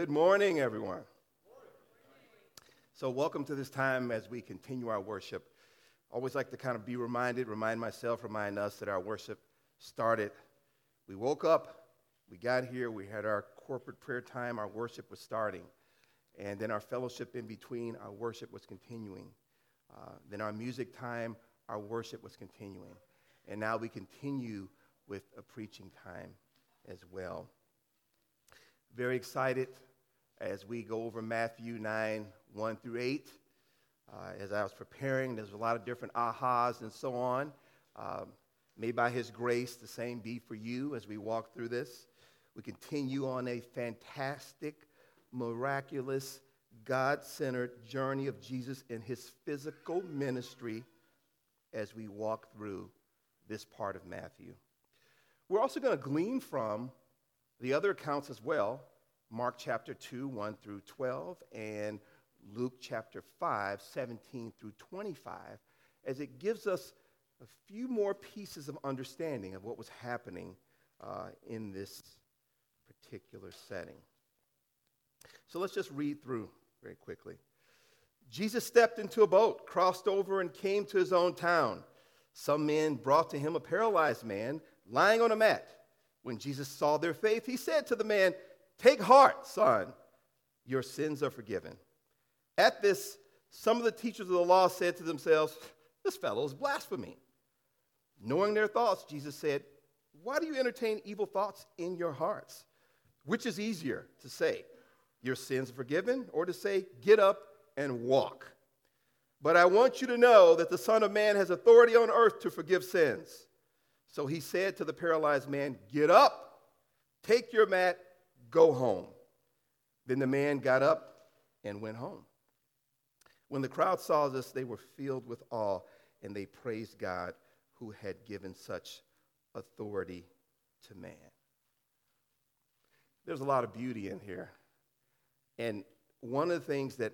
Good morning, everyone. So, welcome to this time as we continue our worship. Always like to kind of be reminded, remind myself, remind us that our worship started. We woke up, we got here, we had our corporate prayer time, our worship was starting. And then our fellowship in between, our worship was continuing. Uh, then our music time, our worship was continuing. And now we continue with a preaching time as well. Very excited as we go over Matthew 9, 1 through 8. Uh, as I was preparing, there's a lot of different ahas and so on. Um, may by His grace, the same be for you as we walk through this. We continue on a fantastic, miraculous, God centered journey of Jesus in His physical ministry as we walk through this part of Matthew. We're also going to glean from the other accounts as well Mark chapter 2, 1 through 12, and Luke chapter 5, 17 through 25, as it gives us a few more pieces of understanding of what was happening uh, in this particular setting. So let's just read through very quickly. Jesus stepped into a boat, crossed over, and came to his own town. Some men brought to him a paralyzed man lying on a mat. When Jesus saw their faith, he said to the man, Take heart, son, your sins are forgiven. At this, some of the teachers of the law said to themselves, This fellow is blaspheming. Knowing their thoughts, Jesus said, Why do you entertain evil thoughts in your hearts? Which is easier to say, Your sins are forgiven, or to say, Get up and walk? But I want you to know that the Son of Man has authority on earth to forgive sins. So he said to the paralyzed man, Get up, take your mat, Go home. Then the man got up and went home. When the crowd saw this, they were filled with awe and they praised God who had given such authority to man. There's a lot of beauty in here. And one of the things that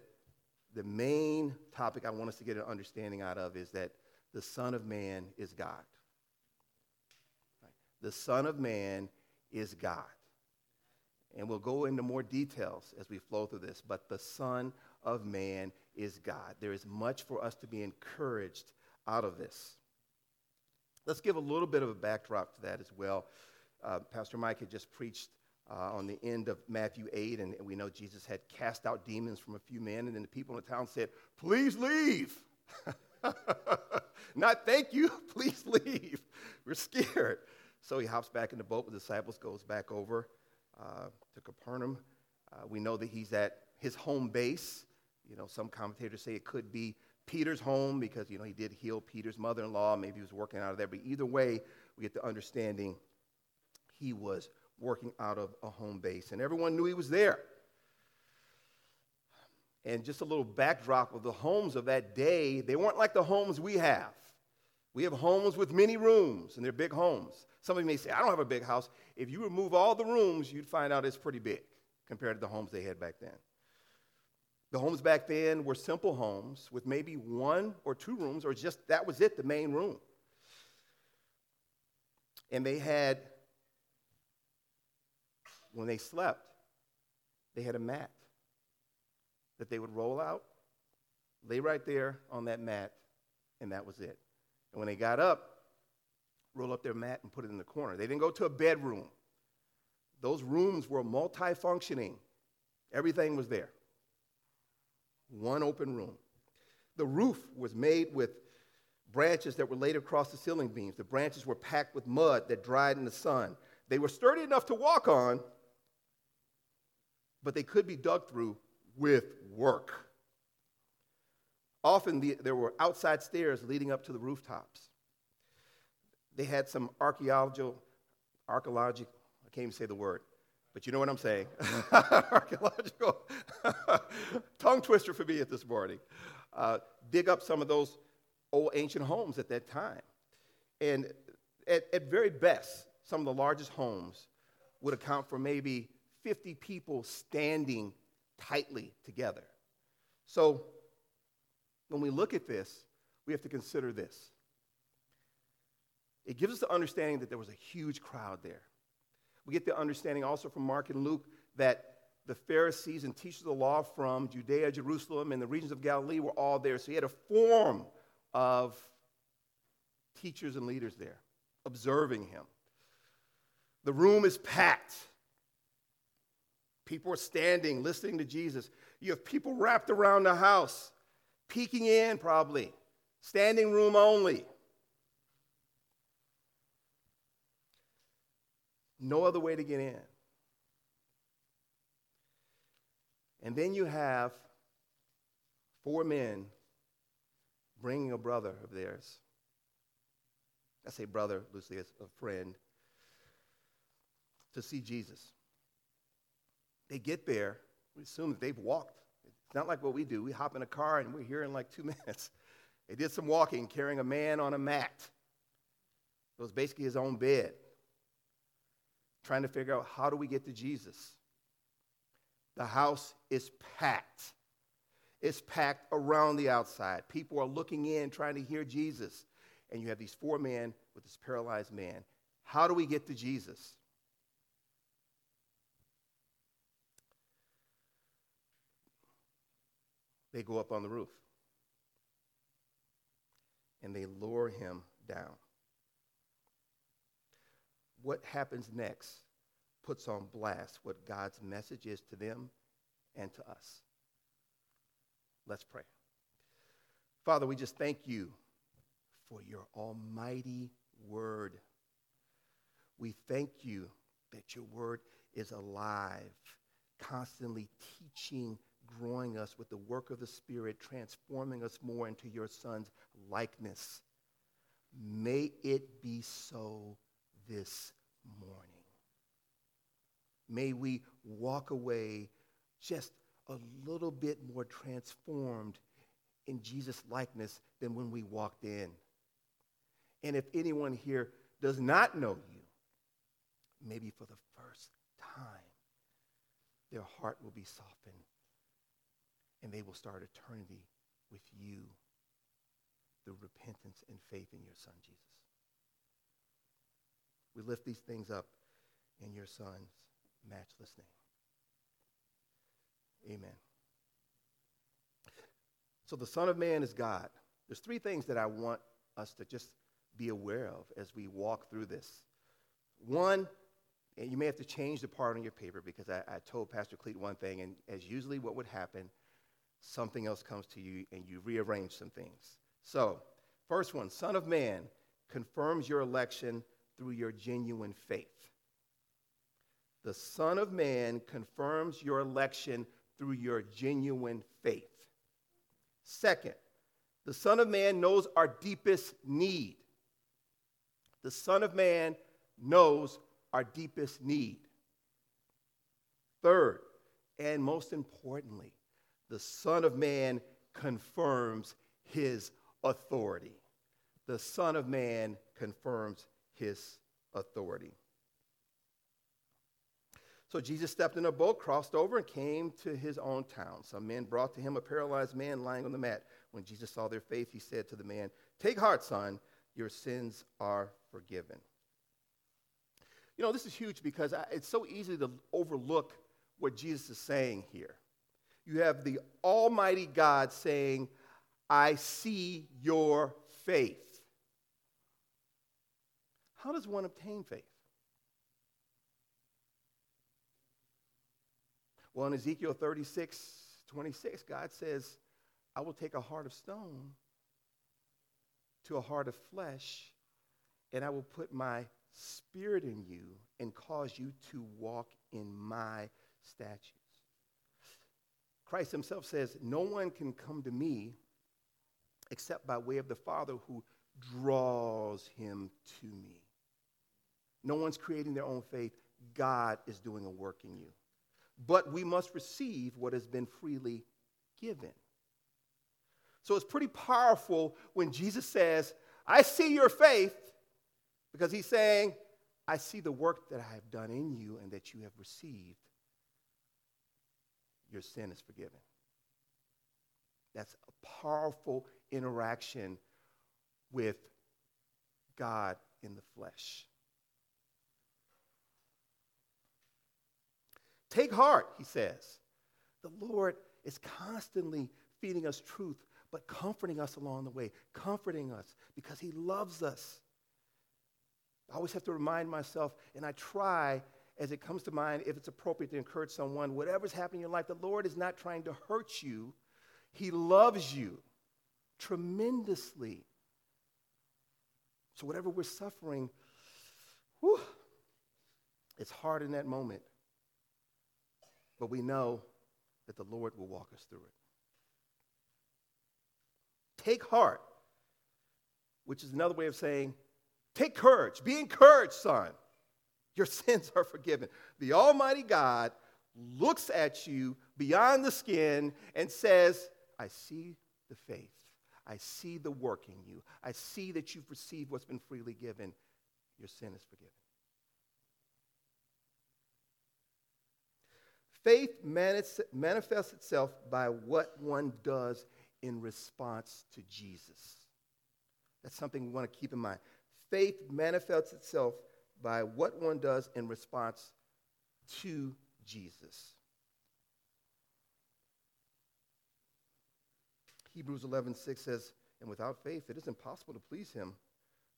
the main topic I want us to get an understanding out of is that the Son of Man is God. The Son of Man is God. And we'll go into more details as we flow through this. But the Son of Man is God. There is much for us to be encouraged out of this. Let's give a little bit of a backdrop to that as well. Uh, Pastor Mike had just preached uh, on the end of Matthew 8, and we know Jesus had cast out demons from a few men, and then the people in the town said, Please leave. Not thank you, please leave. We're scared. So he hops back in the boat with the disciples, goes back over uh, to Capernaum. Uh, we know that he's at his home base. You know, some commentators say it could be Peter's home because, you know, he did heal Peter's mother in law. Maybe he was working out of there. But either way, we get the understanding he was working out of a home base. And everyone knew he was there. And just a little backdrop of the homes of that day, they weren't like the homes we have. We have homes with many rooms, and they're big homes. Some of you may say, I don't have a big house. If you remove all the rooms, you'd find out it's pretty big compared to the homes they had back then. The homes back then were simple homes with maybe one or two rooms, or just that was it, the main room. And they had, when they slept, they had a mat that they would roll out, lay right there on that mat, and that was it. And when they got up, roll up their mat and put it in the corner. They didn't go to a bedroom. Those rooms were multifunctioning. Everything was there. One open room. The roof was made with branches that were laid across the ceiling beams. The branches were packed with mud that dried in the sun. They were sturdy enough to walk on, but they could be dug through with work. Often the, there were outside stairs leading up to the rooftops they had some archaeological, archaeological, I can't even say the word, but you know what I'm saying. archaeological, tongue twister for me at this morning. Uh, dig up some of those old ancient homes at that time. And at, at very best, some of the largest homes would account for maybe 50 people standing tightly together. So when we look at this, we have to consider this it gives us the understanding that there was a huge crowd there. We get the understanding also from Mark and Luke that the Pharisees and teachers of the law from Judea, Jerusalem, and the regions of Galilee were all there. So he had a form of teachers and leaders there observing him. The room is packed. People are standing, listening to Jesus. You have people wrapped around the house, peeking in probably, standing room only. No other way to get in. And then you have four men bringing a brother of theirs. I say brother loosely as a friend to see Jesus. They get there, we assume that they've walked. It's not like what we do. We hop in a car and we're here in like two minutes. They did some walking, carrying a man on a mat. It was basically his own bed, trying to figure out how do we get to Jesus. The house is packed. It's packed around the outside. People are looking in, trying to hear Jesus. And you have these four men with this paralyzed man. How do we get to Jesus? They go up on the roof and they lower him down. What happens next puts on blast what God's message is to them and to us. Let's pray. Father, we just thank you for your almighty word. We thank you that your word is alive, constantly teaching, growing us with the work of the Spirit, transforming us more into your Son's likeness. May it be so this morning. May we walk away just a little bit more transformed in Jesus' likeness than when we walked in. And if anyone here does not know you, maybe for the first time, their heart will be softened and they will start eternity with you through repentance and faith in your Son, Jesus. We lift these things up in your Son's matchless name. Amen. So the Son of Man is God. There's three things that I want us to just be aware of as we walk through this. One, and you may have to change the part on your paper because I, I told Pastor Cleet one thing, and as usually what would happen, something else comes to you and you rearrange some things. So, first one Son of Man confirms your election through your genuine faith. The Son of Man confirms your election through your genuine faith. Second, the Son of Man knows our deepest need. The Son of Man knows our deepest need. Third, and most importantly, the Son of Man confirms his authority. The Son of Man confirms his authority. So Jesus stepped in a boat, crossed over, and came to his own town. Some men brought to him a paralyzed man lying on the mat. When Jesus saw their faith, he said to the man, Take heart, son, your sins are forgiven. You know, this is huge because it's so easy to overlook what Jesus is saying here you have the Almighty God saying, I see your faith. How does one obtain faith? Well, in Ezekiel 36, 26, God says, I will take a heart of stone to a heart of flesh, and I will put my spirit in you and cause you to walk in my statutes. Christ himself says, No one can come to me except by way of the Father who draws him to me. No one's creating their own faith. God is doing a work in you. But we must receive what has been freely given. So it's pretty powerful when Jesus says, I see your faith, because he's saying, I see the work that I have done in you and that you have received your sin is forgiven. That's a powerful interaction with God in the flesh. Take heart, he says. The Lord is constantly feeding us truth, but comforting us along the way, comforting us because he loves us. I always have to remind myself, and I try as it comes to mind, if it's appropriate to encourage someone, whatever's happening in your life, the Lord is not trying to hurt you. He loves you tremendously. So, whatever we're suffering, whew, it's hard in that moment. But we know that the Lord will walk us through it. Take heart, which is another way of saying, take courage. Be encouraged, son. Your sins are forgiven. The Almighty God looks at you beyond the skin and says, I see the faith. I see the work in you. I see that you've received what's been freely given. Your sin is forgiven. Faith manifests itself by what one does in response to Jesus. That's something we want to keep in mind. Faith manifests itself by what one does in response to Jesus. Hebrews 11:6 says, "And without faith it is impossible to please him,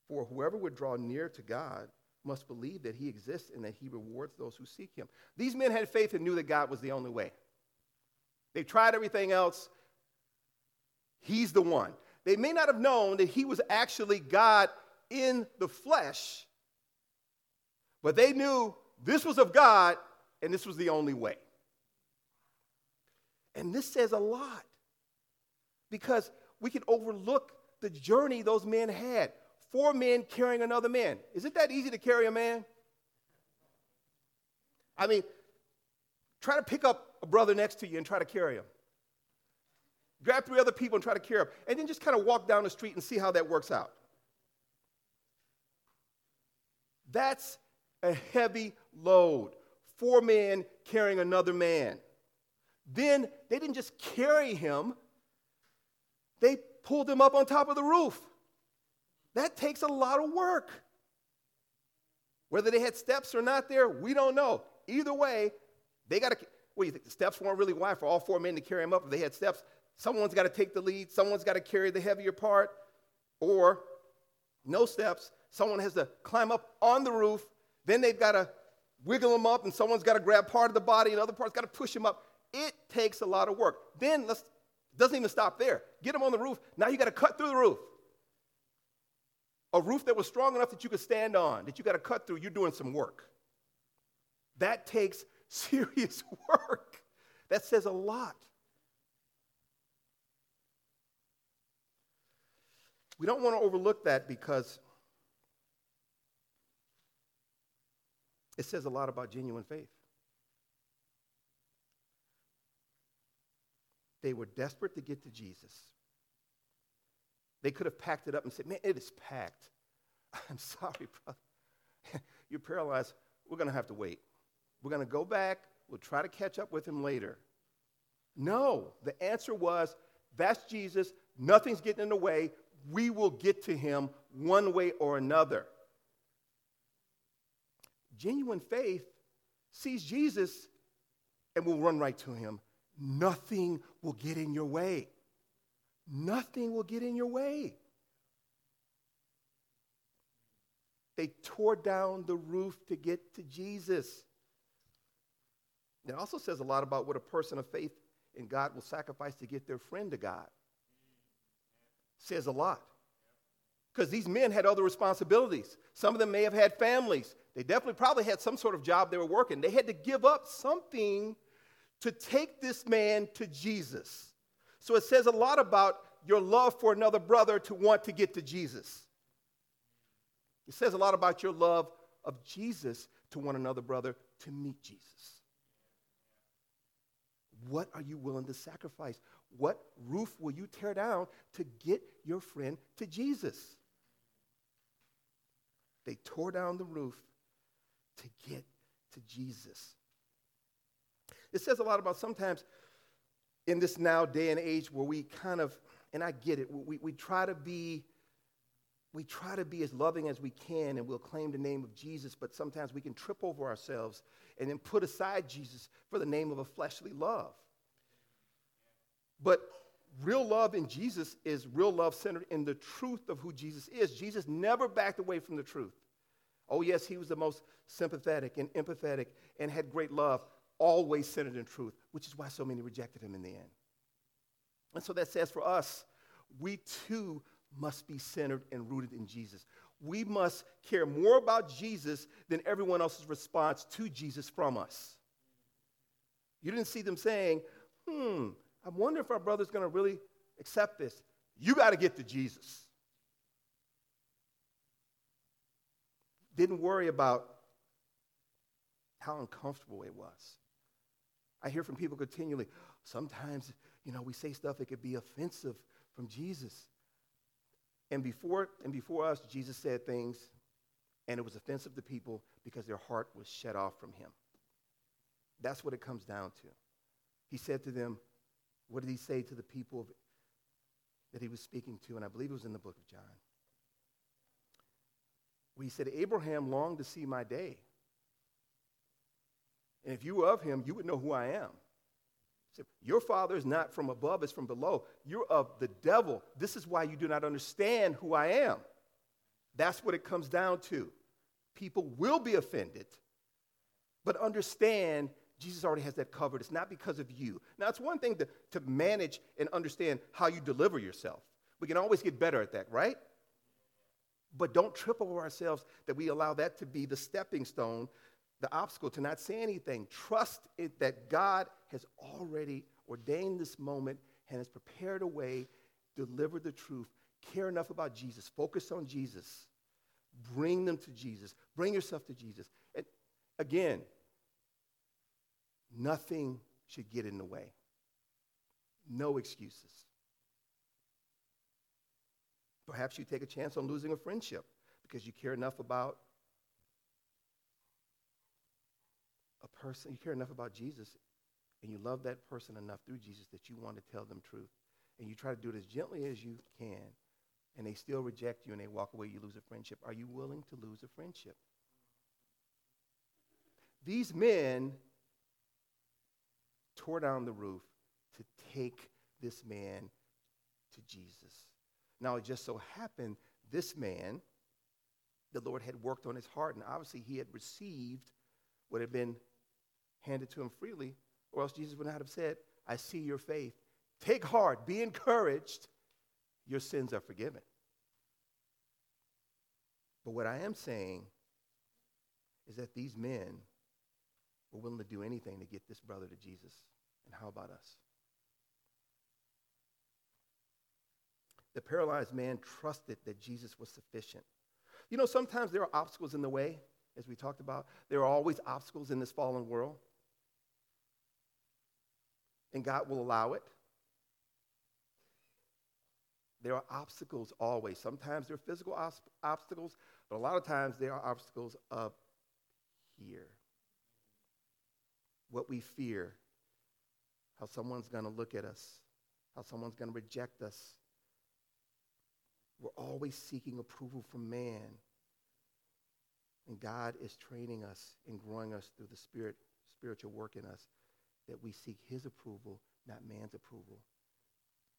for whoever would draw near to God must believe that he exists and that he rewards those who seek him." These men had faith and knew that God was the only way. They tried everything else. He's the one. They may not have known that he was actually God in the flesh, but they knew this was of God and this was the only way. And this says a lot because we can overlook the journey those men had. Four men carrying another man. Is it that easy to carry a man? I mean, try to pick up a brother next to you and try to carry him. Grab three other people and try to carry them. And then just kind of walk down the street and see how that works out. That's a heavy load. Four men carrying another man. Then they didn't just carry him, they pulled him up on top of the roof. That takes a lot of work. Whether they had steps or not there, we don't know. Either way, they got to. What do you think? The steps weren't really wide for all four men to carry him up. If they had steps, someone's got to take the lead, someone's got to carry the heavier part, or no steps, someone has to climb up on the roof, then they've got to wiggle them up, and someone's got to grab part of the body, and other parts got to push them up. It takes a lot of work. Then let's doesn't even stop there. Get them on the roof. Now you got to cut through the roof. A roof that was strong enough that you could stand on, that you got to cut through, you're doing some work. That takes serious work. That says a lot. We don't want to overlook that because it says a lot about genuine faith. They were desperate to get to Jesus. They could have packed it up and said, Man, it is packed. I'm sorry, brother. You're paralyzed. We're going to have to wait. We're going to go back. We'll try to catch up with him later. No, the answer was that's Jesus. Nothing's getting in the way. We will get to him one way or another. Genuine faith sees Jesus and will run right to him nothing will get in your way. Nothing will get in your way. They tore down the roof to get to Jesus. It also says a lot about what a person of faith in God will sacrifice to get their friend to God. Says a lot. Because these men had other responsibilities. Some of them may have had families. They definitely probably had some sort of job they were working. They had to give up something to take this man to Jesus. So it says a lot about your love for another brother to want to get to Jesus. It says a lot about your love of Jesus to one another brother to meet Jesus. What are you willing to sacrifice? What roof will you tear down to get your friend to Jesus? They tore down the roof to get to Jesus. It says a lot about sometimes in this now day and age where we kind of, and I get it, we, we try to be we try to be as loving as we can and we'll claim the name of Jesus, but sometimes we can trip over ourselves and then put aside Jesus for the name of a fleshly love. But real love in Jesus is real love centered in the truth of who Jesus is. Jesus never backed away from the truth. Oh, yes, he was the most sympathetic and empathetic and had great love, always centered in truth, which is why so many rejected him in the end. And so that says for us, we too must be centered and rooted in Jesus. We must care more about Jesus than everyone else's response to Jesus from us. You didn't see them saying, hmm, I wonder if our brother's going to really accept this. You got to get to Jesus. Didn't worry about how uncomfortable it was. I hear from people continually, sometimes, you know, we say stuff that could be offensive from Jesus. And before, and before us, Jesus said things, and it was offensive to people because their heart was shut off from him. That's what it comes down to. He said to them, what did he say to the people that he was speaking to? And I believe it was in the book of John. He said, Abraham longed to see my day. And if you were of him, you would know who I am. Your father is not from above, it's from below. You're of the devil. This is why you do not understand who I am. That's what it comes down to. People will be offended, but understand Jesus already has that covered. It's not because of you. Now, it's one thing to, to manage and understand how you deliver yourself. We can always get better at that, right? But don't trip over ourselves that we allow that to be the stepping stone, the obstacle to not say anything. Trust it that God has already ordained this moment and has prepared a way, deliver the truth, care enough about Jesus, focus on Jesus, bring them to Jesus, bring yourself to Jesus. And again, Nothing should get in the way. No excuses. Perhaps you take a chance on losing a friendship because you care enough about person, you care enough about Jesus, and you love that person enough through Jesus that you want to tell them truth. And you try to do it as gently as you can, and they still reject you and they walk away, you lose a friendship. Are you willing to lose a friendship? These men tore down the roof to take this man to Jesus. Now, it just so happened this man, the Lord had worked on his heart, and obviously he had received what had been handed to him freely, or else Jesus would not have said, I see your faith. Take heart, be encouraged, your sins are forgiven. But what I am saying is that these men were willing to do anything to get this brother to Jesus. And how about us? The paralyzed man trusted that Jesus was sufficient. You know, sometimes there are obstacles in the way, as we talked about. There are always obstacles in this fallen world. And God will allow it. There are obstacles always. Sometimes there are physical obstacles, but a lot of times there are obstacles up here what we fear, how someone's going to look at us, how someone's going to reject us. We're always seeking approval from man. And God is training us and growing us through the spirit, spiritual work in us that we seek his approval, not man's approval.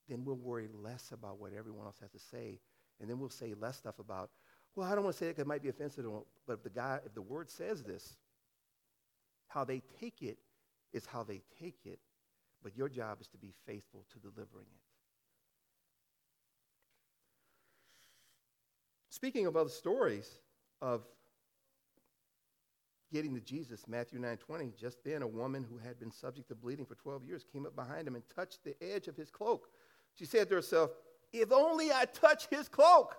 Then we'll worry less about what everyone else has to say. And then we'll say less stuff about, well, I don't want to say it because it might be offensive, but if the guy, if the word says this, how they take it is how they take it, but your job is to be faithful to delivering it. Speaking of other stories of getting to Jesus, Matthew 9:20, just then a woman who had been subject to bleeding for 12 years came up behind him and touched the edge of his cloak. She said to herself, "If only I touch his cloak,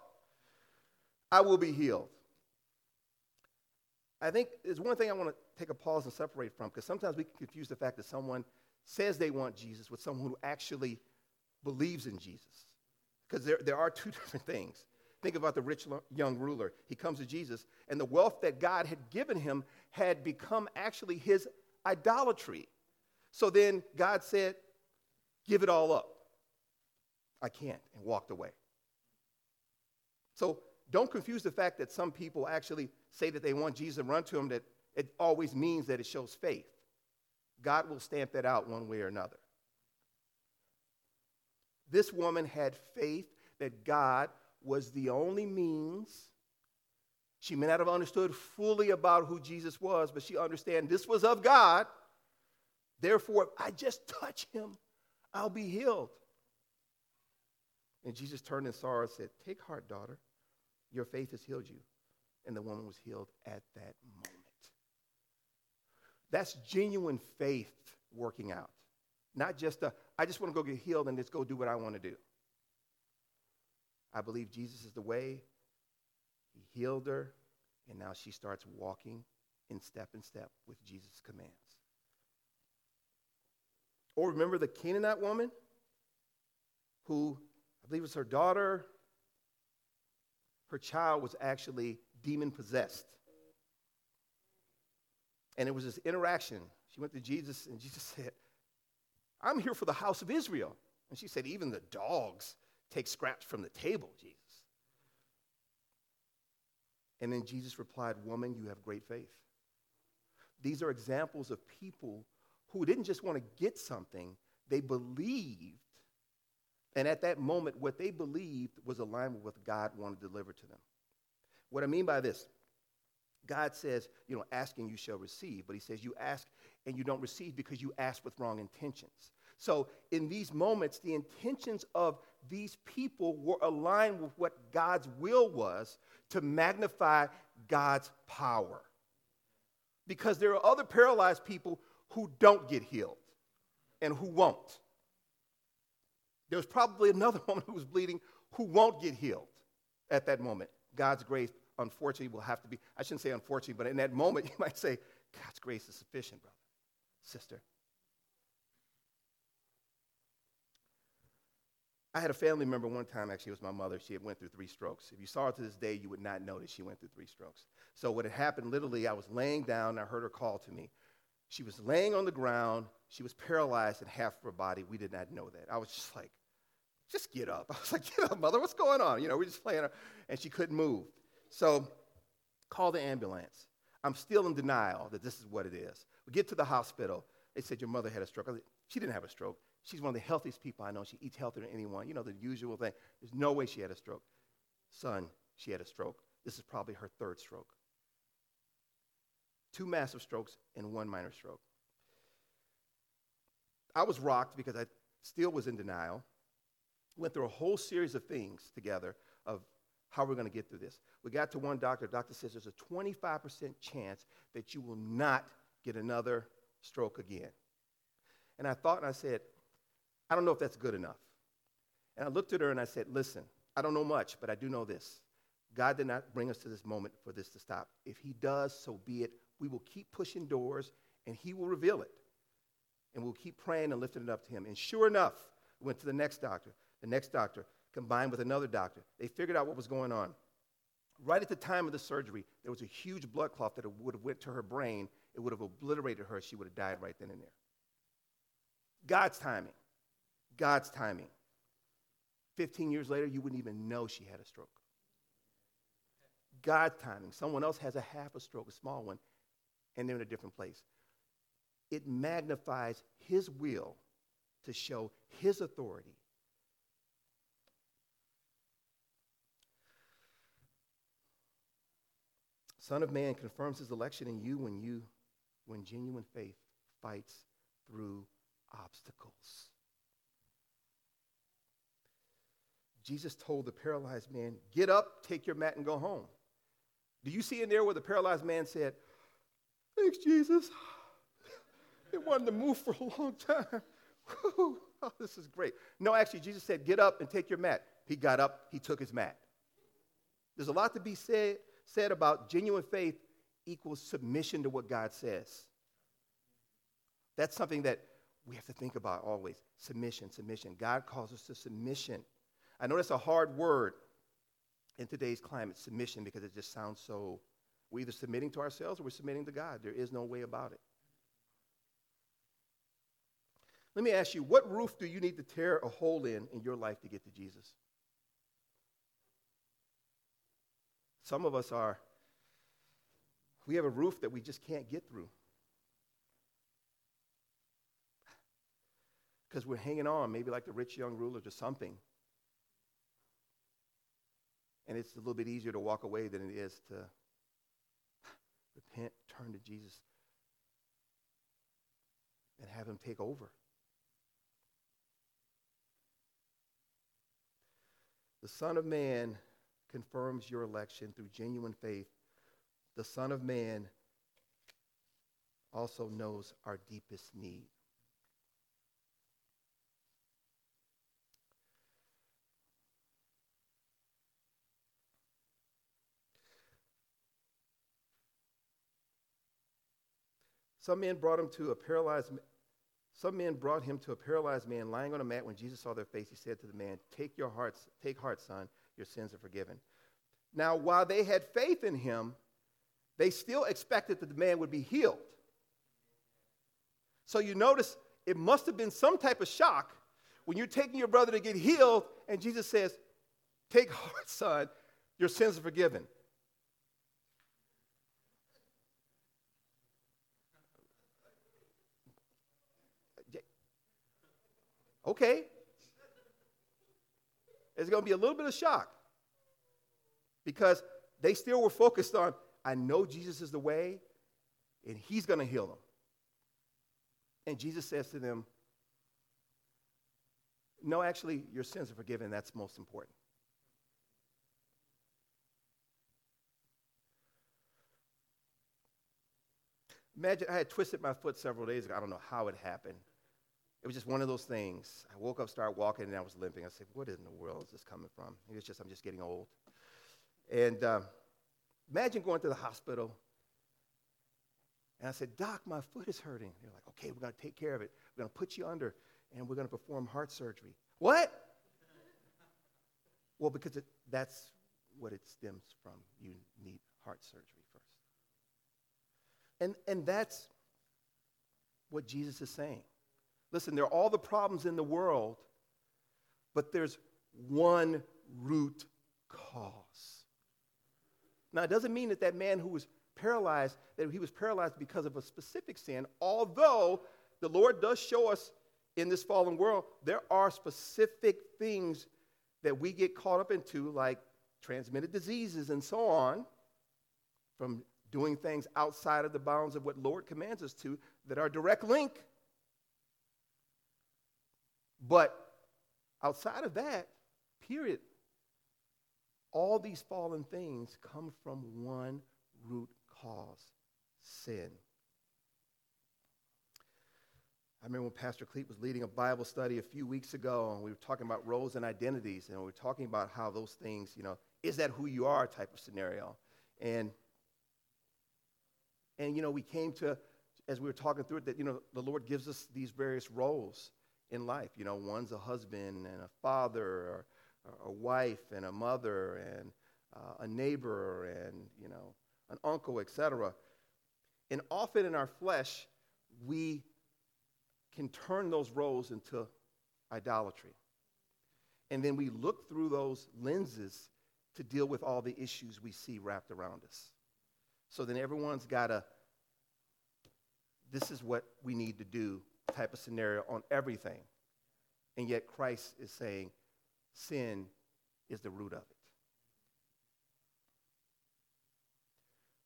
I will be healed." I think there's one thing I want to take a pause and separate from because sometimes we can confuse the fact that someone says they want Jesus with someone who actually believes in Jesus. Because there, there are two different things. Think about the rich young ruler. He comes to Jesus, and the wealth that God had given him had become actually his idolatry. So then God said, Give it all up. I can't, and walked away. So don't confuse the fact that some people actually say that they want Jesus and run to him, that it always means that it shows faith. God will stamp that out one way or another. This woman had faith that God was the only means. She may not have understood fully about who Jesus was, but she understand this was of God. Therefore, if I just touch him, I'll be healed. And Jesus turned saw her and said, Take heart, daughter. Your faith has healed you. And the woman was healed at that moment. That's genuine faith working out. Not just a, I just want to go get healed and just go do what I want to do. I believe Jesus is the way. He healed her, and now she starts walking in step and step with Jesus' commands. Or remember the Canaanite woman who, I believe was her daughter, her child was actually demon possessed. And it was this interaction. She went to Jesus, and Jesus said, I'm here for the house of Israel. And she said, Even the dogs take scraps from the table, Jesus. And then Jesus replied, Woman, you have great faith. These are examples of people who didn't just want to get something, they believed. And at that moment, what they believed was aligned with what God wanted to deliver to them. What I mean by this, God says, you know, asking you shall receive, but he says you ask and you don't receive because you ask with wrong intentions. So in these moments, the intentions of these people were aligned with what God's will was to magnify God's power. Because there are other paralyzed people who don't get healed and who won't. There's probably another woman who was bleeding who won't get healed at that moment. God's grace, unfortunately, will have to be, I shouldn't say unfortunately, but in that moment, you might say, God's grace is sufficient, brother, sister. I had a family member one time, actually, it was my mother. She had went through three strokes. If you saw her to this day, you would not notice she went through three strokes. So what had happened, literally, I was laying down, I heard her call to me. She was laying on the ground. She was paralyzed in half of her body. We did not know that. I was just like, just get up. I was like, get up, mother, what's going on? You know, we're just playing her. And she couldn't move. So call the ambulance. I'm still in denial that this is what it is. We get to the hospital. They said, Your mother had a stroke. Said, she didn't have a stroke. She's one of the healthiest people I know. She eats healthier than anyone. You know, the usual thing. There's no way she had a stroke. Son, she had a stroke. This is probably her third stroke. Two massive strokes and one minor stroke. I was rocked because I still was in denial. Went through a whole series of things together of how we're going to get through this. We got to one doctor. Doctor says there's a 25% chance that you will not get another stroke again. And I thought and I said, I don't know if that's good enough. And I looked at her and I said, Listen, I don't know much, but I do know this. God did not bring us to this moment for this to stop. If He does, so be it. We will keep pushing doors and He will reveal it. And we'll keep praying and lifting it up to Him. And sure enough, we went to the next doctor. The next doctor combined with another doctor. They figured out what was going on. Right at the time of the surgery, there was a huge blood clot that would have went to her brain. It would have obliterated her. She would have died right then and there. God's timing. God's timing. 15 years later, you wouldn't even know she had a stroke. God's timing. Someone else has a half a stroke, a small one, and they're in a different place. It magnifies His will to show His authority. Son of Man confirms his election in you when you, when genuine faith fights through obstacles. Jesus told the paralyzed man, Get up, take your mat, and go home. Do you see in there where the paralyzed man said, Thanks, Jesus. It wanted to move for a long time. oh, this is great. No, actually, Jesus said, Get up and take your mat. He got up, he took his mat. There's a lot to be said, said about genuine faith equals submission to what God says. That's something that we have to think about always. Submission, submission. God calls us to submission. I know that's a hard word in today's climate, submission, because it just sounds so, we're either submitting to ourselves or we're submitting to God. There is no way about it. Let me ask you, what roof do you need to tear a hole in in your life to get to Jesus? Some of us are, we have a roof that we just can't get through. Because we're hanging on, maybe like the rich young ruler to something. And it's a little bit easier to walk away than it is to repent, turn to Jesus, and have Him take over. The Son of Man confirms your election through genuine faith. The Son of Man also knows our deepest need. Some men brought him to a paralyzed some men brought him to a paralyzed man lying on a mat. When Jesus saw their face, he said to the man, Take your hearts, take heart, son, your sins are forgiven. Now, while they had faith in him, they still expected that the man would be healed. So you notice it must have been some type of shock when you're taking your brother to get healed, and Jesus says, Take heart, son, your sins are forgiven. Okay. It's going to be a little bit of shock because they still were focused on, I know Jesus is the way and he's going to heal them. And Jesus says to them, No, actually, your sins are forgiven. That's most important. Imagine I had twisted my foot several days ago. I don't know how it happened. It was just one of those things. I woke up, started walking, and I was limping. I said, What in the world is this coming from? It was just I'm just getting old. And uh, imagine going to the hospital. And I said, Doc, my foot is hurting. They're like, Okay, we're going to take care of it. We're going to put you under, and we're going to perform heart surgery. What? well, because it, that's what it stems from. You need heart surgery first. And, and that's what Jesus is saying. Listen, there are all the problems in the world, but there's one root cause. Now, it doesn't mean that that man who was paralyzed, that he was paralyzed because of a specific sin, although the Lord does show us in this fallen world, there are specific things that we get caught up into, like transmitted diseases and so on, from doing things outside of the bounds of what Lord commands us to, that are direct link but outside of that, period, all these fallen things come from one root cause sin. I remember when Pastor Cleet was leading a Bible study a few weeks ago, and we were talking about roles and identities, and we were talking about how those things, you know, is that who you are type of scenario. And, and you know, we came to, as we were talking through it, that, you know, the Lord gives us these various roles in life. You know, one's a husband and a father, or, or a wife and a mother, and uh, a neighbor, and, you know, an uncle, etc. And often in our flesh, we can turn those roles into idolatry. And then we look through those lenses to deal with all the issues we see wrapped around us. So then everyone's got a, this is what we need to do type of scenario on everything. And yet Christ is saying sin is the root of it.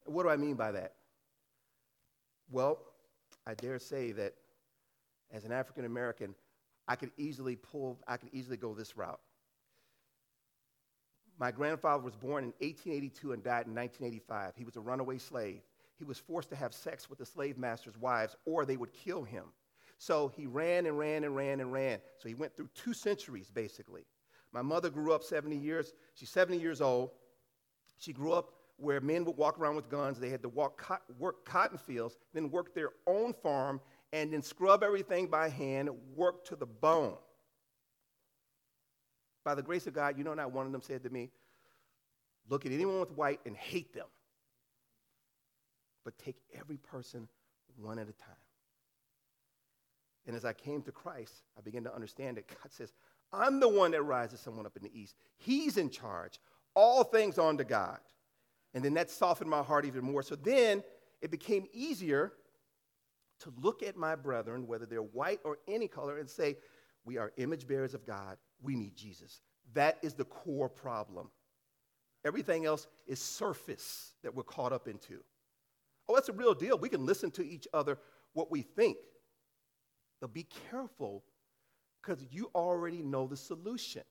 What do I mean by that? Well, I dare say that as an African American, I could easily pull, I could easily go this route. My grandfather was born in 1882 and died in 1985. He was a runaway slave. He was forced to have sex with the slave master's wives, or they would kill him. So he ran and ran and ran and ran. So he went through two centuries, basically. My mother grew up 70 years. She's 70 years old. She grew up where men would walk around with guns. They had to walk, work cotton fields, then work their own farm, and then scrub everything by hand, work to the bone. By the grace of God, you know, not one of them said to me, Look at anyone with white and hate them, but take every person one at a time. And as I came to Christ, I began to understand that God says, I'm the one that rises someone up in the east. He's in charge. All things on to God. And then that softened my heart even more. So then it became easier to look at my brethren, whether they're white or any color, and say, We are image bearers of God. We need Jesus. That is the core problem. Everything else is surface that we're caught up into. Oh, that's a real deal. We can listen to each other what we think. Be careful because you already know the solution.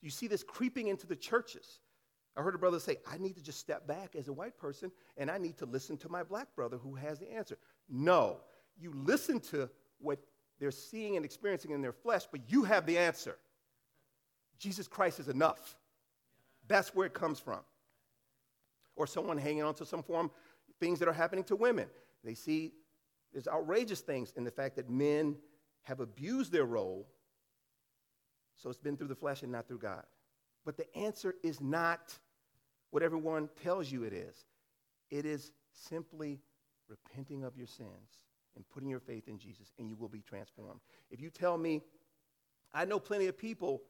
You see this creeping into the churches. I heard a brother say, I need to just step back as a white person and I need to listen to my black brother who has the answer. No, you listen to what they're seeing and experiencing in their flesh, but you have the answer. Jesus Christ is enough. That's where it comes from. Or someone hanging on to some form, things that are happening to women. They see there's outrageous things in the fact that men have abused their role, so it's been through the flesh and not through God. But the answer is not what everyone tells you it is. It is simply repenting of your sins and putting your faith in Jesus, and you will be transformed. If you tell me, I know plenty of people,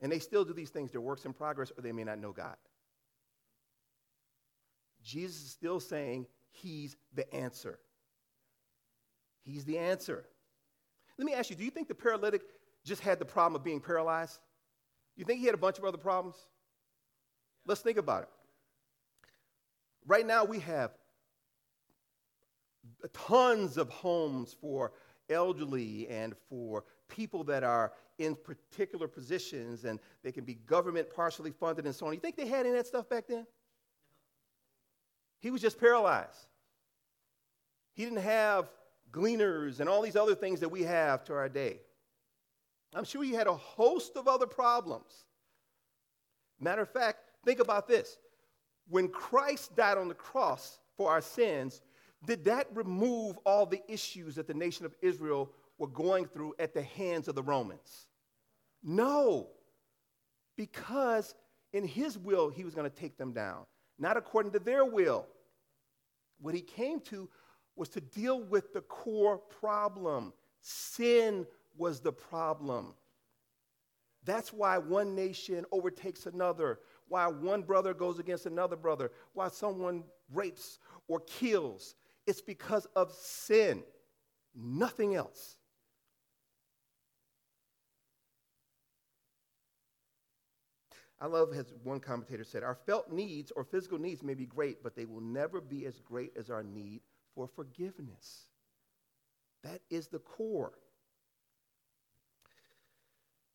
and they still do these things, they're works in progress, or they may not know God. Jesus is still saying he's the answer. He's the answer. Let me ask you do you think the paralytic just had the problem of being paralyzed? You think he had a bunch of other problems? Let's think about it. Right now, we have tons of homes for elderly and for people that are in particular positions, and they can be government partially funded and so on. You think they had any of that stuff back then? He was just paralyzed. He didn't have gleaners and all these other things that we have to our day. I'm sure he had a host of other problems. Matter of fact, think about this. When Christ died on the cross for our sins, did that remove all the issues that the nation of Israel were going through at the hands of the Romans? No, because in his will, he was going to take them down, not according to their will. What he came to was to deal with the core problem. Sin was the problem. That's why one nation overtakes another, why one brother goes against another brother, why someone rapes or kills. It's because of sin, nothing else. I love, as one commentator said, our felt needs or physical needs may be great, but they will never be as great as our need for forgiveness. That is the core.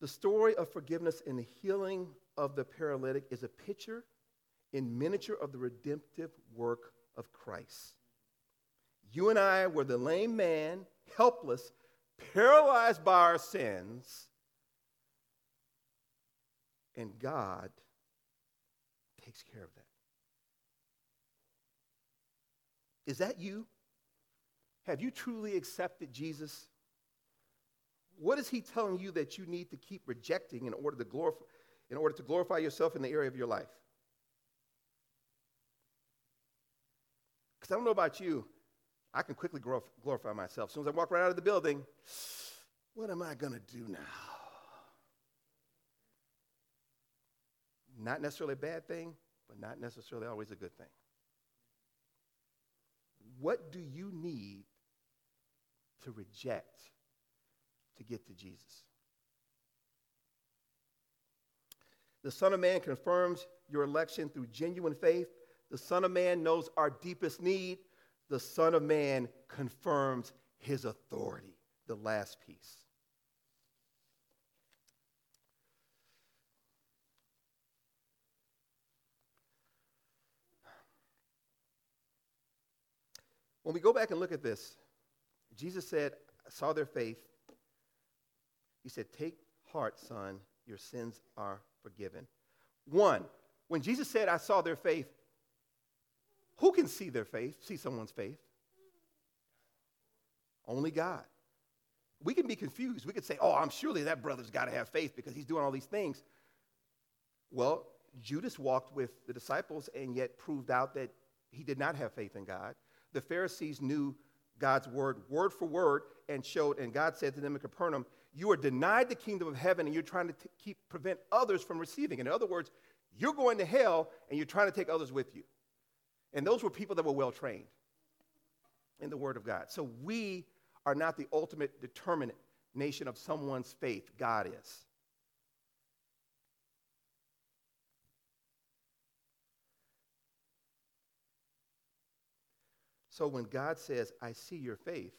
The story of forgiveness and the healing of the paralytic is a picture in miniature of the redemptive work of Christ. You and I were the lame man, helpless, paralyzed by our sins, and God takes care of that. Is that you? Have you truly accepted Jesus? What is he telling you that you need to keep rejecting in order to glorify, in order to glorify yourself in the area of your life? Because I don't know about you, I can quickly glorify myself. As soon as I walk right out of the building, what am I going to do now? Not necessarily a bad thing, but not necessarily always a good thing. What do you need to reject to get to Jesus? The Son of Man confirms your election through genuine faith. The Son of Man knows our deepest need. The Son of Man confirms his authority. The last piece. When we go back and look at this, Jesus said, I saw their faith. He said, Take heart, son, your sins are forgiven. One, when Jesus said, I saw their faith, who can see their faith, see someone's faith? Only God. We can be confused. We could say, oh, I'm surely that brother's got to have faith because he's doing all these things. Well, Judas walked with the disciples and yet proved out that he did not have faith in God the Pharisees knew God's word, word for word, and showed, and God said to them in Capernaum, You are denied the kingdom of heaven, and you're trying to t- keep, prevent others from receiving. In other words, You're going to hell and you're trying to take others with you. And those were people that were well trained in the Word of God. So we are not the ultimate determinant nation of someone's faith, God is. So when God says, I see your faith,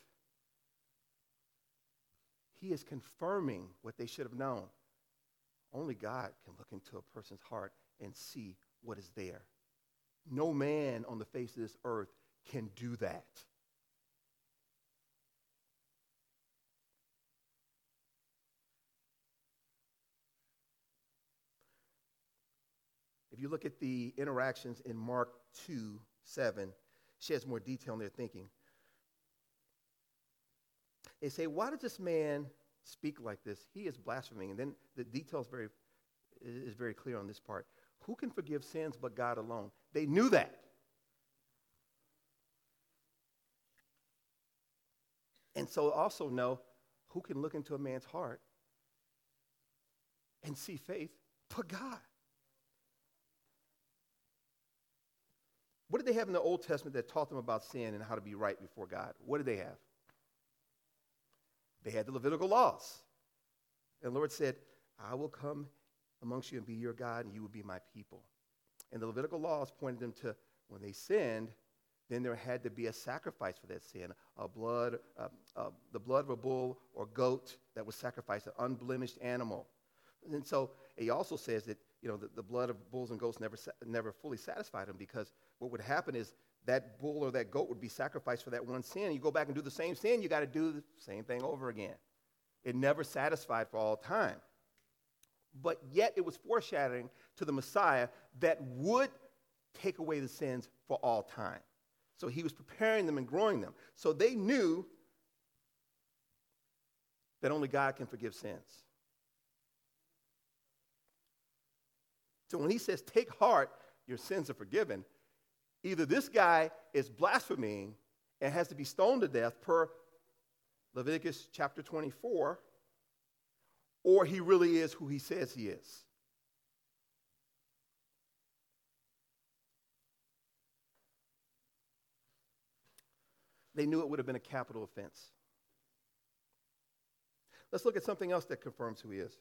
he is confirming what they should have known. Only God can look into a person's heart and see what is there. No man on the face of this earth can do that. If you look at the interactions in Mark 2 7, she has more detail in their thinking. They say, Why does this man speak like this? He is blaspheming. And then the details very, is very clear on this part. Who can forgive sins but God alone? They knew that. And so also know who can look into a man's heart and see faith but God. What did they have in the Old Testament that taught them about sin and how to be right before God? What did they have? They had the Levitical laws. And the Lord said, I will come amongst you and be your God, and you will be my people. And the Levitical laws pointed them to when they sinned, then there had to be a sacrifice for that sin a blood, uh, uh, the blood of a bull or goat that was sacrificed, an unblemished animal. And so he also says that you know, the, the blood of bulls and goats never, never fully satisfied him because what would happen is that bull or that goat would be sacrificed for that one sin. You go back and do the same sin, you got to do the same thing over again. It never satisfied for all time but yet it was foreshadowing to the Messiah that would take away the sins for all time. So he was preparing them and growing them. So they knew that only God can forgive sins. So when he says, Take heart, your sins are forgiven, either this guy is blaspheming and has to be stoned to death per Leviticus chapter 24 or he really is who he says he is. They knew it would have been a capital offense. Let's look at something else that confirms who he is.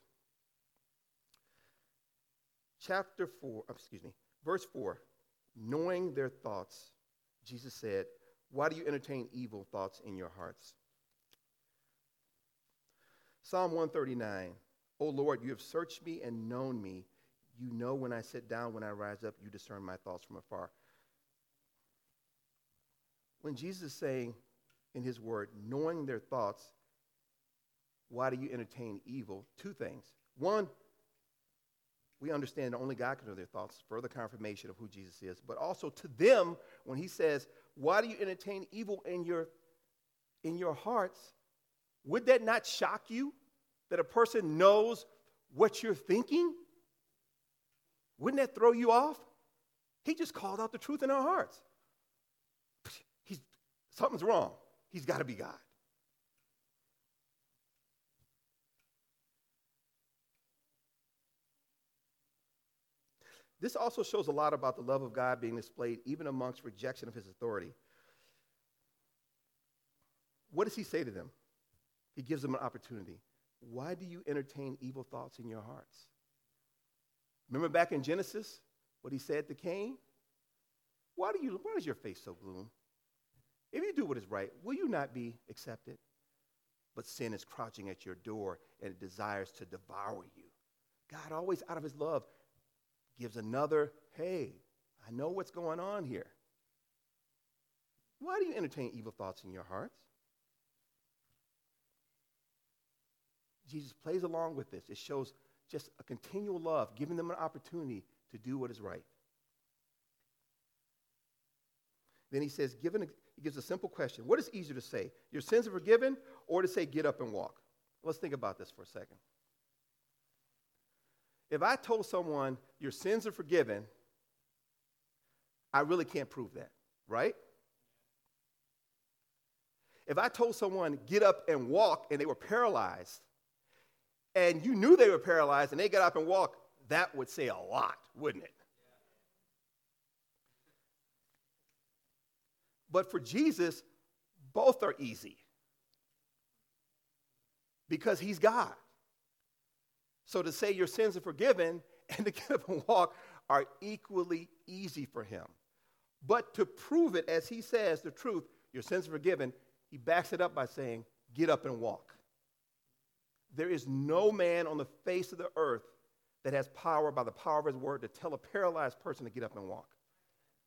Chapter 4, excuse me, verse 4. Knowing their thoughts, Jesus said, Why do you entertain evil thoughts in your hearts? Psalm 139 O Lord, you have searched me and known me. You know when I sit down, when I rise up, you discern my thoughts from afar. When Jesus is saying in his word, knowing their thoughts, why do you entertain evil? Two things. One, we understand that only God can know their thoughts, further confirmation of who Jesus is. But also to them, when he says, Why do you entertain evil in your, in your hearts? Would that not shock you that a person knows what you're thinking? Wouldn't that throw you off? He just called out the truth in our hearts. He's, something's wrong. He's got to be God. This also shows a lot about the love of God being displayed even amongst rejection of his authority. What does he say to them? He gives them an opportunity. Why do you entertain evil thoughts in your hearts? Remember back in Genesis, what he said to Cain? Why, do you, why is your face so gloom? If you do what is right, will you not be accepted? But sin is crouching at your door and it desires to devour you. God, always out of his love, gives another, hey, I know what's going on here. Why do you entertain evil thoughts in your hearts? Jesus plays along with this. It shows just a continual love, giving them an opportunity to do what is right. Then he says, given he gives a simple question. What is easier to say? Your sins are forgiven, or to say, get up and walk? Let's think about this for a second. If I told someone, your sins are forgiven, I really can't prove that, right? If I told someone, get up and walk, and they were paralyzed, and you knew they were paralyzed and they got up and walked, that would say a lot, wouldn't it? But for Jesus, both are easy because he's God. So to say your sins are forgiven and to get up and walk are equally easy for him. But to prove it, as he says, the truth, your sins are forgiven, he backs it up by saying, get up and walk. There is no man on the face of the earth that has power by the power of his word to tell a paralyzed person to get up and walk.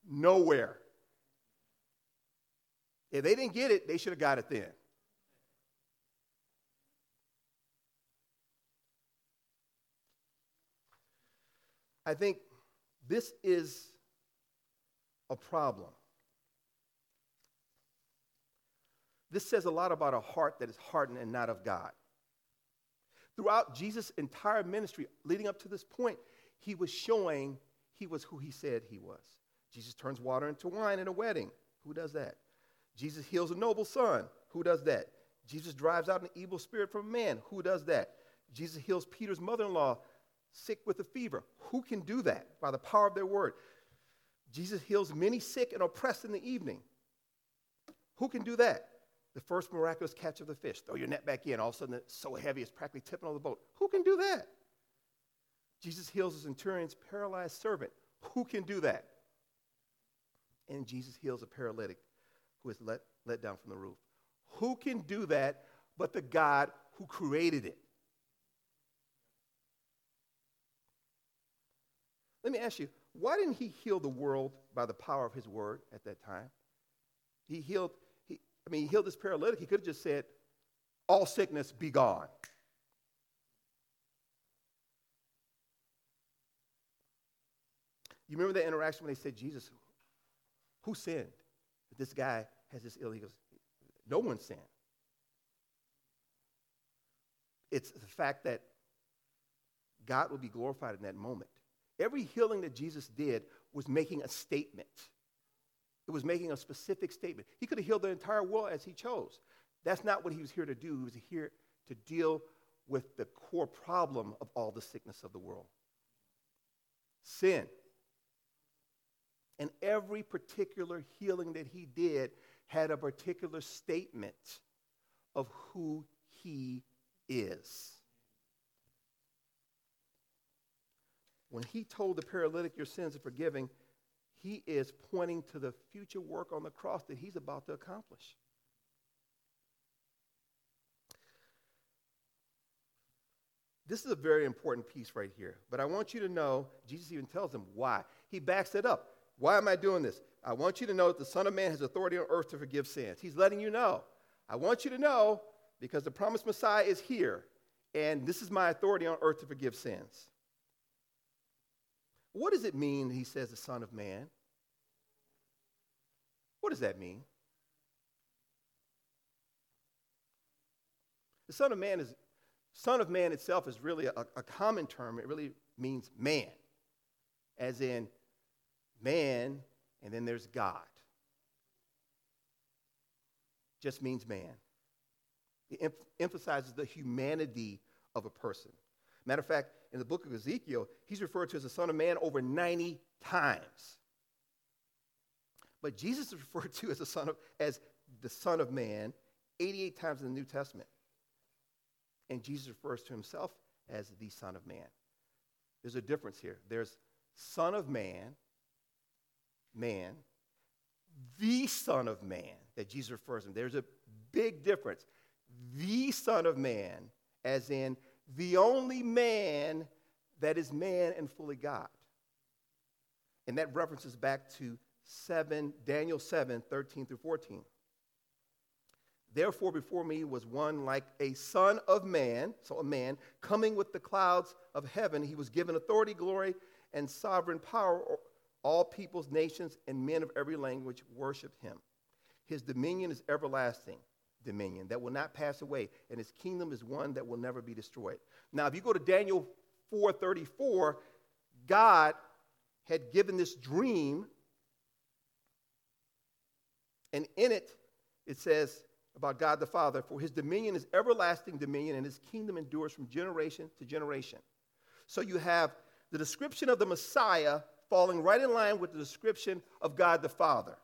Nowhere. If they didn't get it, they should have got it then. I think this is a problem. This says a lot about a heart that is hardened and not of God. Throughout Jesus' entire ministry, leading up to this point, he was showing he was who he said he was. Jesus turns water into wine in a wedding. Who does that? Jesus heals a noble son. Who does that? Jesus drives out an evil spirit from a man. Who does that? Jesus heals Peter's mother in law sick with a fever. Who can do that? By the power of their word. Jesus heals many sick and oppressed in the evening. Who can do that? The first miraculous catch of the fish. Throw your net back in. All of a sudden, it's so heavy, it's practically tipping on the boat. Who can do that? Jesus heals a centurion's paralyzed servant. Who can do that? And Jesus heals a paralytic who is let, let down from the roof. Who can do that but the God who created it? Let me ask you, why didn't he heal the world by the power of his word at that time? He healed, he, I mean, he healed this paralytic. He could have just said, All sickness be gone. You remember that interaction when they said, Jesus, who sinned? This guy has this ill. He goes, No one sinned. It's the fact that God will be glorified in that moment. Every healing that Jesus did was making a statement. It was making a specific statement. He could have healed the entire world as he chose. That's not what he was here to do. He was here to deal with the core problem of all the sickness of the world sin. And every particular healing that he did had a particular statement of who he is. When he told the paralytic, Your sins are forgiven, he is pointing to the future work on the cross that he's about to accomplish. This is a very important piece right here. But I want you to know, Jesus even tells them why. He backs it up. Why am I doing this? I want you to know that the Son of Man has authority on earth to forgive sins. He's letting you know. I want you to know because the promised Messiah is here, and this is my authority on earth to forgive sins. What does it mean, he says, the Son of Man? What does that mean? The Son of Man is, Son of Man itself is really a, a common term. It really means man, as in man, and then there's God. Just means man. It em- emphasizes the humanity of a person. Matter of fact, in the book of Ezekiel, he's referred to as the Son of Man over 90 times. But Jesus is referred to as the Son of, as the Son of Man 88 times in the New Testament. And Jesus refers to himself as the Son of Man. There's a difference here. There's Son of Man, man, the Son of Man that Jesus refers to. There's a big difference. The Son of Man, as in the only man that is man and fully God. And that references back to 7, Daniel 7, 13 through 14. Therefore, before me was one like a son of man, so a man, coming with the clouds of heaven. He was given authority, glory, and sovereign power. All peoples, nations, and men of every language worshiped him. His dominion is everlasting dominion that will not pass away, and his kingdom is one that will never be destroyed. Now, if you go to Daniel 4:34, God had given this dream, and in it it says about God the Father, for his dominion is everlasting dominion, and his kingdom endures from generation to generation. So you have the description of the Messiah falling right in line with the description of God the Father.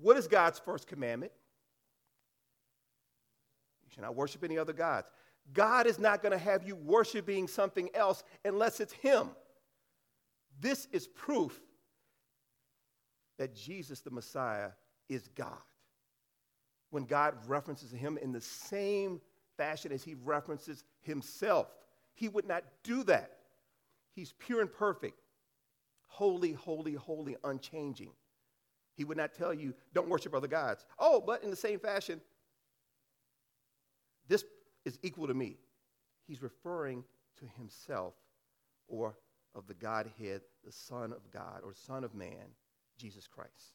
What is God's first commandment? Should not worship any other gods. God is not going to have you worshiping something else unless it's Him. This is proof that Jesus, the Messiah, is God. When God references Him in the same fashion as He references Himself, He would not do that. He's pure and perfect, holy, holy, holy, unchanging. He would not tell you, don't worship other gods. Oh, but in the same fashion, this is equal to me. He's referring to himself or of the Godhead, the Son of God or Son of Man, Jesus Christ.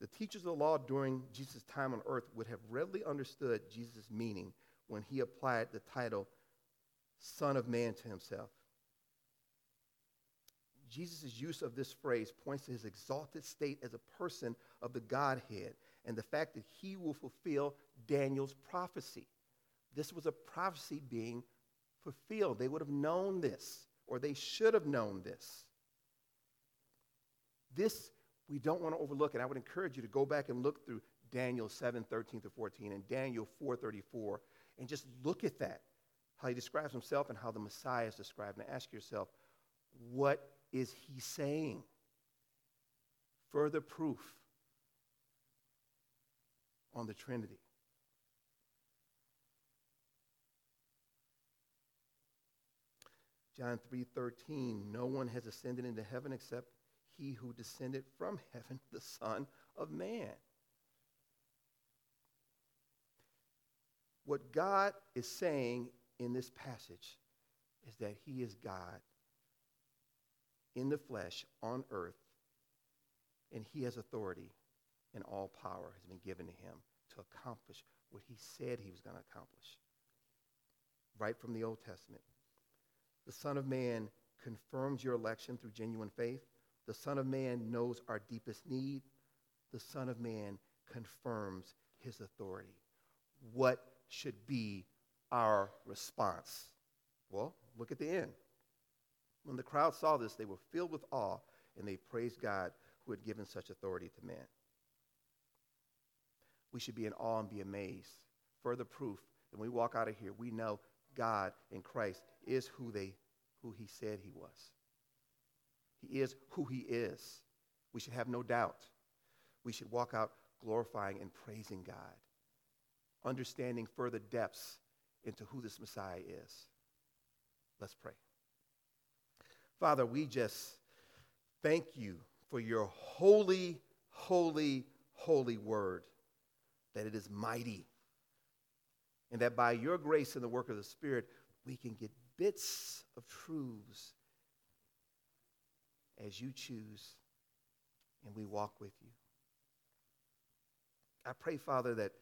The teachers of the law during Jesus' time on earth would have readily understood Jesus' meaning when he applied the title Son of Man to himself. Jesus' use of this phrase points to his exalted state as a person of the Godhead and the fact that he will fulfill Daniel's prophecy. This was a prophecy being fulfilled. They would have known this, or they should have known this. This we don't want to overlook, and I would encourage you to go back and look through Daniel 7, 13 to 14, and Daniel 4, 34, and just look at that, how he describes himself and how the Messiah is described, and ask yourself, what is he saying? Further proof on the Trinity. John 3:13 No one has ascended into heaven except he who descended from heaven, the Son of Man. What God is saying in this passage is that he is God in the flesh on earth, and he has authority and all power has been given to him to accomplish what he said he was going to accomplish. Right from the Old Testament. The Son of Man confirms your election through genuine faith. The Son of Man knows our deepest need. The Son of Man confirms his authority. What should be our response? Well, look at the end. When the crowd saw this, they were filled with awe and they praised God who had given such authority to man we should be in awe and be amazed. Further proof when we walk out of here, we know God in Christ is who, they, who he said he was. He is who he is. We should have no doubt. We should walk out glorifying and praising God, understanding further depths into who this Messiah is. Let's pray. Father, we just thank you for your holy, holy, holy word that it is mighty. And that by your grace and the work of the Spirit, we can get bits of truths as you choose, and we walk with you. I pray, Father, that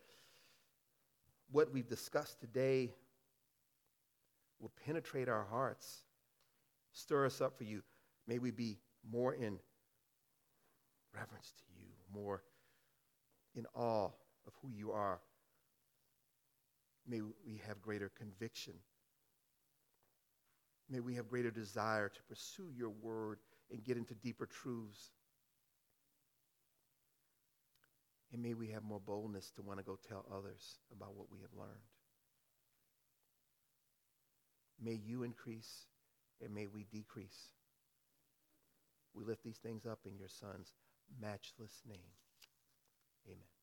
what we've discussed today will penetrate our hearts, stir us up for you. May we be more in reverence to you, more in awe of who you are. May we have greater conviction. May we have greater desire to pursue your word and get into deeper truths. And may we have more boldness to want to go tell others about what we have learned. May you increase and may we decrease. We lift these things up in your son's matchless name. Amen.